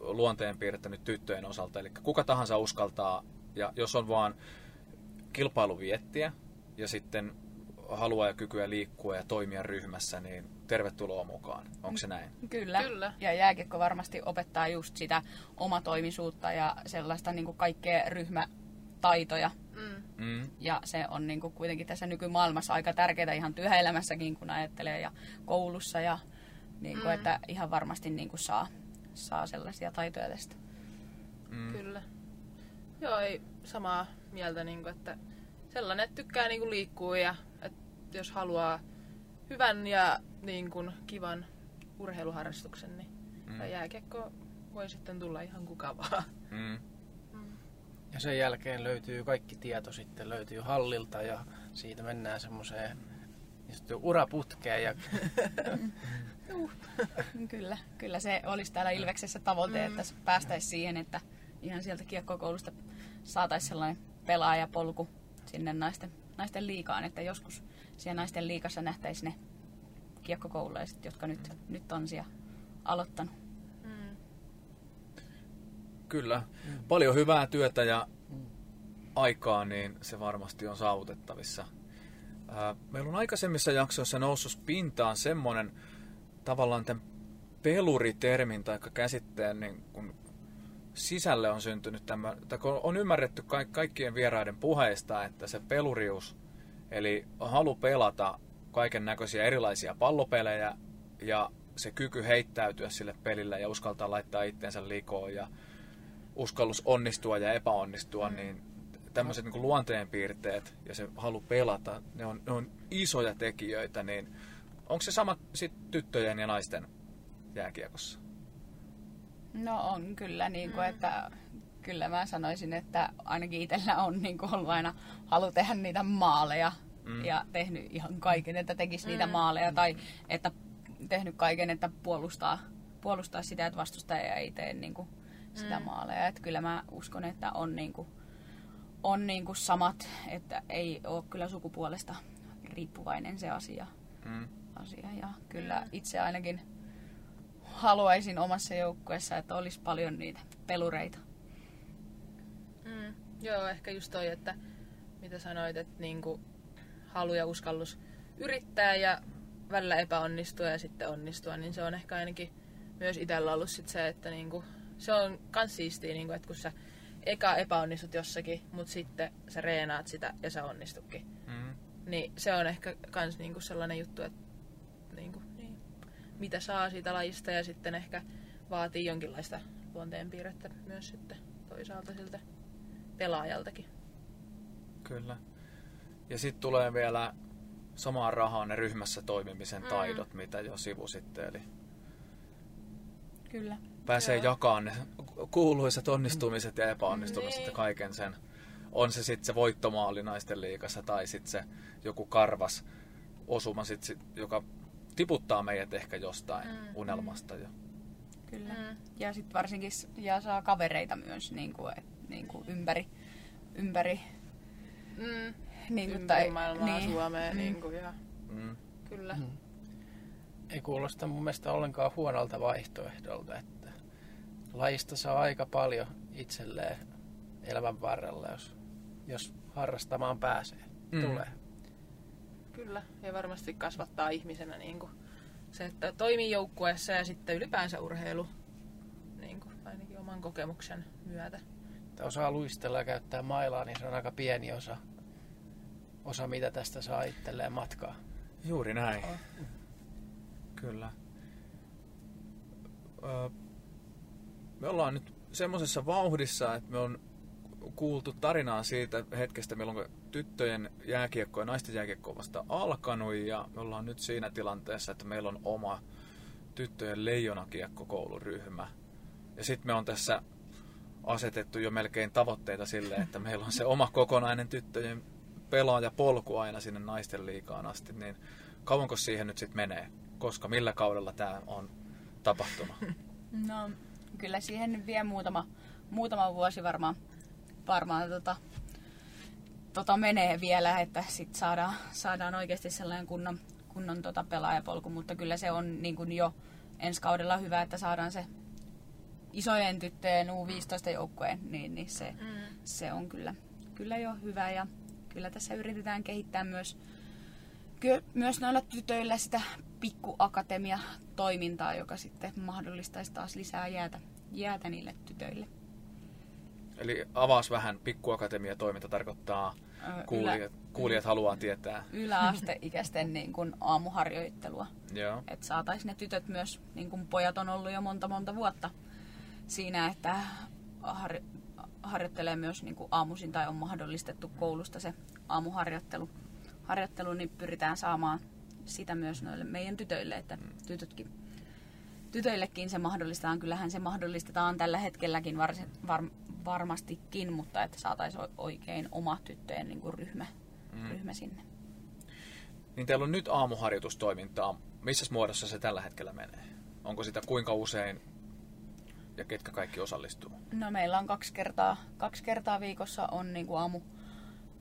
S2: luonteenpiirrettä nyt tyttöjen osalta. Eli kuka tahansa uskaltaa, ja jos on vaan kilpailuviettiä ja sitten halua ja kykyä liikkua ja toimia ryhmässä, niin tervetuloa mukaan. Onko se näin?
S3: Kyllä.
S4: Kyllä.
S3: Ja jääkiekko varmasti opettaa just sitä omatoimisuutta ja sellaista niin kuin kaikkea ryhmätaitoja.
S4: Mm.
S2: Mm.
S3: Ja se on niin kuin kuitenkin tässä nykymaailmassa aika tärkeää ihan työelämässäkin, kun ajattelee ja koulussa. Ja niin kuin,
S4: Mm.
S3: että ihan varmasti niin kuin saa, saa sellaisia taitoja tästä.
S2: Mm.
S4: Kyllä. Joo, ei samaa mieltä, niin kuin, että sellainen, että tykkää niin kuin liikkua ja että jos haluaa hyvän ja niin kuin, kivan urheiluharrastuksen, niin
S2: Mm.
S4: mm. jääkiekko voi sitten tulla ihan kuka vaan.
S2: Mm.
S1: Ja sen jälkeen löytyy kaikki tieto sitten, löytyy hallilta ja siitä mennään semmoiseen niin sanottuun uraputkeen ja
S3: Kyllä, kyllä se olisi täällä Ilveksessä tavoite,
S4: Mm.
S3: että päästäisiin siihen, että ihan sieltä kiekkokoulusta saataisiin sellainen pelaajapolku sinne naisten, naisten liikaan, että joskus siellä naisten liikassa nähtäisiin ne kiekkokoululaiset, jotka nyt, nyt on siellä aloittanut.
S4: Mm.
S2: Kyllä. Paljon hyvää työtä ja aikaa, niin se varmasti on saavutettavissa. Meillä on aikaisemmissa jaksoissa noussut pintaan semmoinen tavallaan tämän peluritermin tai käsitteen niin kun sisälle on syntynyt tämä, tai kun on ymmärretty ka- kaikkien vieraiden puheista, että se pelurius, eli halu pelata kaiken näköisiä erilaisia pallopelejä ja se kyky heittäytyä sille pelille ja uskaltaa laittaa itteensä likoon ja uskallus onnistua ja epäonnistua, mm. niin tämmöiset niin luonteenpiirteet ja se halu pelata, ne on, ne on isoja tekijöitä, niin onko se sama sit tyttöjen ja naisten jääkiekossa?
S3: No on kyllä, niin kuin, että kyllä mä sanoisin, että ainakin itsellä on niin kuin ollut aina halu tehdä niitä maaleja
S2: Mm.
S3: ja tehnyt ihan kaiken, että tekisi niitä
S4: Mm.
S3: maaleja tai että tehnyt kaiken, että puolustaa, puolustaa sitä, että vastustaja ei tee niin kuin sitä
S4: Mm.
S3: maaleja. Että kyllä mä uskon, että on, niin kuin, on niin kuin samat, että ei ole kyllä sukupuolesta riippuvainen se asia.
S2: Mm.
S3: asia. Ja kyllä itse ainakin haluaisin omassa joukkueessa, että olisi paljon niitä pelureita.
S4: Mm. Joo, ehkä just toi, että mitä sanoit, että niinku halu ja uskallus yrittää ja välillä epäonnistua ja sitten onnistua, niin se on ehkä ainakin myös itsellä ollut sit se, että niinku, se on kans siistiä, niinku, että kun sä eka epäonnistut jossakin, mutta sitten sä reenaat sitä ja sä onnistukin.
S2: Mm.
S4: Niin se on ehkä kans niinku sellainen juttu, että niinku, niin, mitä saa siitä lajista ja sitten ehkä vaatii jonkinlaista luonteenpiirrettä myös sitten toisaalta siltä pelaajaltakin.
S2: Kyllä. Ja sitten tulee vielä samaan rahaan ne ryhmässä toimimisen
S4: Mm.
S2: taidot, mitä jo sivusitte. Eli
S3: Kyllä.
S2: Pääsee
S4: Joo.
S2: jakamaan ne kuuluisat onnistumiset ja epäonnistumiset
S4: Niin.
S2: ja kaiken sen. On se sitten se voittomaali naisten liigassa tai sitten se joku karvas osuma, sit, sit, joka tiputtaa meidät ehkä jostain
S4: Mm.
S2: unelmasta. Jo.
S3: Kyllä.
S4: Mm.
S3: Ja sitten varsinkin ja saa kavereita myös niin kuin, et, niin kuin ympäri, ympäri
S4: Mm.
S3: niin kuin,
S4: Ympäri maailmaa
S3: niin,
S4: Suomeen.
S3: mm.
S4: Niin kuin, ja,
S2: Mm.
S4: kyllä.
S1: Mm. ei kuulosta mun mielestä ollenkaan huonolta vaihtoehdolta, että lajista saa aika paljon itselleen elämän varrella, jos, jos harrastamaan pääsee.
S2: Mm.
S1: Tulee.
S4: Kyllä. Ja varmasti kasvattaa ihmisenä niin kuin, se, että toimii joukkueessa ja sitten ylipäänsä urheilu. Niin kuin, ainakin oman kokemuksen myötä.
S1: Että osaa luistella ja käyttää mailaa, niin se on aika pieni osa, osa mitä tästä saa itselleen matkaa.
S2: Juuri näin.
S4: Oh.
S2: Kyllä. Ö, me ollaan nyt semmoisessa vauhdissa, että me on kuultu tarinaa siitä hetkestä, milloin tyttöjen jääkiekko ja naisten jääkiekko on vasta alkanut ja me ollaan nyt siinä tilanteessa, että meillä on oma tyttöjen leijonakiekkokouluryhmä. Ja sitten me on tässä asetettu jo melkein tavoitteita sille, että meillä on se oma kokonainen tyttöjen pelaajapolku aina sinne naisten liikaan asti, niin kauanko siihen nyt sitten menee? Koska millä kaudella tämä on tapahtunut?
S3: No, kyllä siihen vie muutama, muutama vuosi varmaan, varmaan tota, tota menee vielä, että sit saadaan, saadaan oikeasti sellainen kunnon, kunnon tota pelaajapolku, mutta kyllä se on niin kuin jo ensi kaudella hyvä, että saadaan se isojen tyttöjen U15 joukkueen, niin, niin se,
S4: Mm.
S3: se on kyllä, kyllä jo hyvä. Ja kyllä tässä yritetään kehittää myös, ky- myös noilla tytöillä sitä pikkuakatemia-toimintaa, joka sitten mahdollistaisi taas lisää jäätä, jäätä niille tytöille.
S2: Eli avaas vähän pikkuakatemia toiminta tarkoittaa, kuulijat, kuulijat haluaa tietää.
S3: yläasteikäisten niin kuin aamuharjoittelua.
S2: Joo.
S3: Että saataisiin ne tytöt myös, niin kuin pojat on ollut jo monta monta vuotta siinä, että har, harjoittelee myös niin kuin aamuisin tai on mahdollistettu koulusta se aamuharjoittelu. Harjoittelu, niin pyritään saamaan sitä myös noille meidän tytöille, että tytötkin, tytöillekin se mahdollistetaan. Kyllähän se mahdollistetaan tällä hetkelläkin varsin, var, varmastikin, mutta että saataisiin oikein oma tyttöjen niin kuin ryhmä,
S2: Mm.
S3: ryhmä sinne.
S2: Niin teillä on nyt aamuharjoitustoimintaa. Missä muodossa se tällä hetkellä menee? Onko sitä kuinka usein ja ketkä kaikki osallistuu?
S3: No meillä on kaksi kertaa, kaksi kertaa viikossa on niin kuin aamu,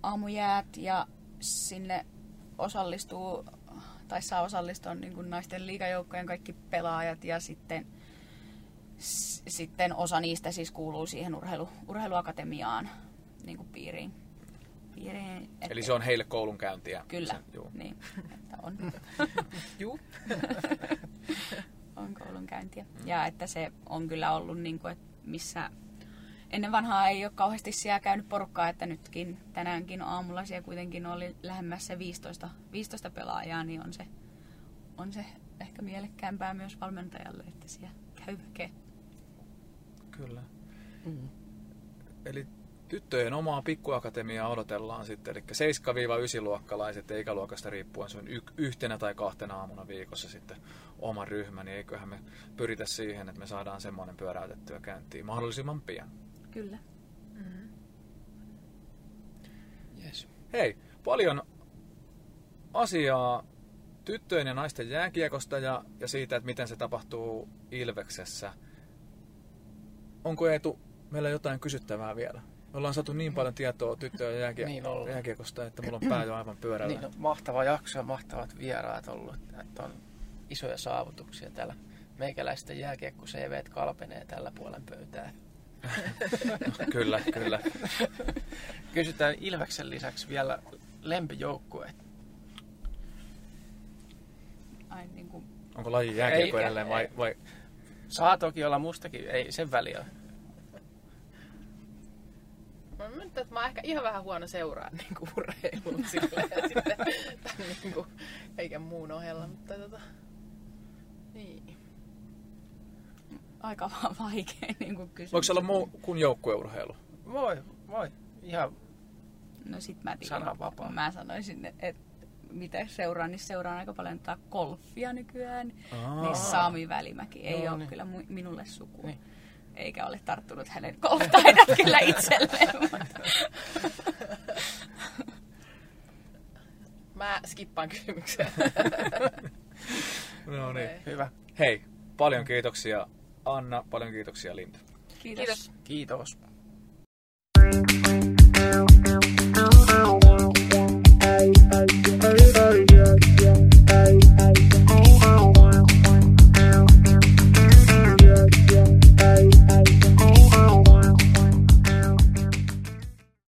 S3: aamujäät ja sinne osallistuu tai saa osallistua niin kuin naisten liikajoukkojen kaikki pelaajat ja sitten, s- sitten osa niistä siis kuuluu siihen urheilu, urheiluakatemiaan niin kuin piiriin. piiriin et-
S2: Eli se on heille koulunkäyntiä.
S3: Kyllä,
S2: Se, juu.
S3: niin, että on,
S4: Juu.
S3: on koulunkäyntiä. Ja että se on kyllä ollut niin kuin, että missä ennen vanhaa ei ole kauheasti siellä käynyt porukkaa, että nytkin tänäänkin aamulla siellä kuitenkin oli lähemmässä 15, 15 pelaajaa, niin on se, on se ehkä mielekkäämpää myös valmentajalle, että siellä käy väkeä.
S2: Kyllä.
S1: Mm.
S2: Eli tyttöjen omaa pikkuakatemiaa odotellaan sitten, eli 7-9-luokkalaiset ja ikäluokasta riippuen se on y- yhtenä tai kahtena aamuna viikossa sitten oma ryhmä, niin eiköhän me pyritä siihen, että me saadaan semmoinen pyöräytettyä käyntiin mahdollisimman pian.
S3: Kyllä.
S4: Mm.
S1: Yes.
S2: Hei, paljon asiaa tyttöjen ja naisten jääkiekosta ja, ja siitä, että miten se tapahtuu Ilveksessä. Onko Eetu meillä jotain kysyttävää vielä? Me ollaan saatu niin paljon tietoa tyttöjen jääkie-
S1: Niin
S2: jääkiekosta, että mulla on pää jo aivan pyörällä.
S1: Niin, no, mahtava jakso ja mahtavat vieraat ollut. Että on isoja saavutuksia täällä. Meikäläisten jääkiekko CV kalpenee tällä puolen pöytää.
S2: Kyllä, kyllä.
S1: Kysytään Ilveksen lisäksi vielä lempijoukkueet.
S3: Ai, niin kuin,
S2: Onko laji jääkiekko edelleen vai, vai
S1: Saa toki olla mustakin, ei sen väliä.
S4: Mä mietin, että mä oon ehkä ihan vähän huono seuraa niin kuin urheilua silleen, ja sitten tämän niin kuin, eikä muun ohella, mutta tota, niin.
S3: Aika va- vaikea niin kuin kysymys.
S2: voiko se olla muu kuin joukkueurheilu?
S1: Voi, voi. Ihan
S3: No sit mä tiedän.
S1: Sananvapaa.
S3: Mä sanoisin, että mitä seuraan, niin seuraan aika paljon tätä golfia nykyään.
S2: Aa.
S3: Niin Sami Välimäki ei
S1: No
S3: ole
S1: niin.
S3: kyllä minulle suku.
S1: Niin.
S3: Eikä ole tarttunut hänen golftaidot kyllä itselleen.
S4: Mä skippaan kysymyksen.
S2: No niin.
S1: Hyvä.
S2: Hei, paljon kiitoksia Anna, paljon kiitoksia Linda.
S3: Kiitos.
S4: Kiitos.
S1: Kiitos.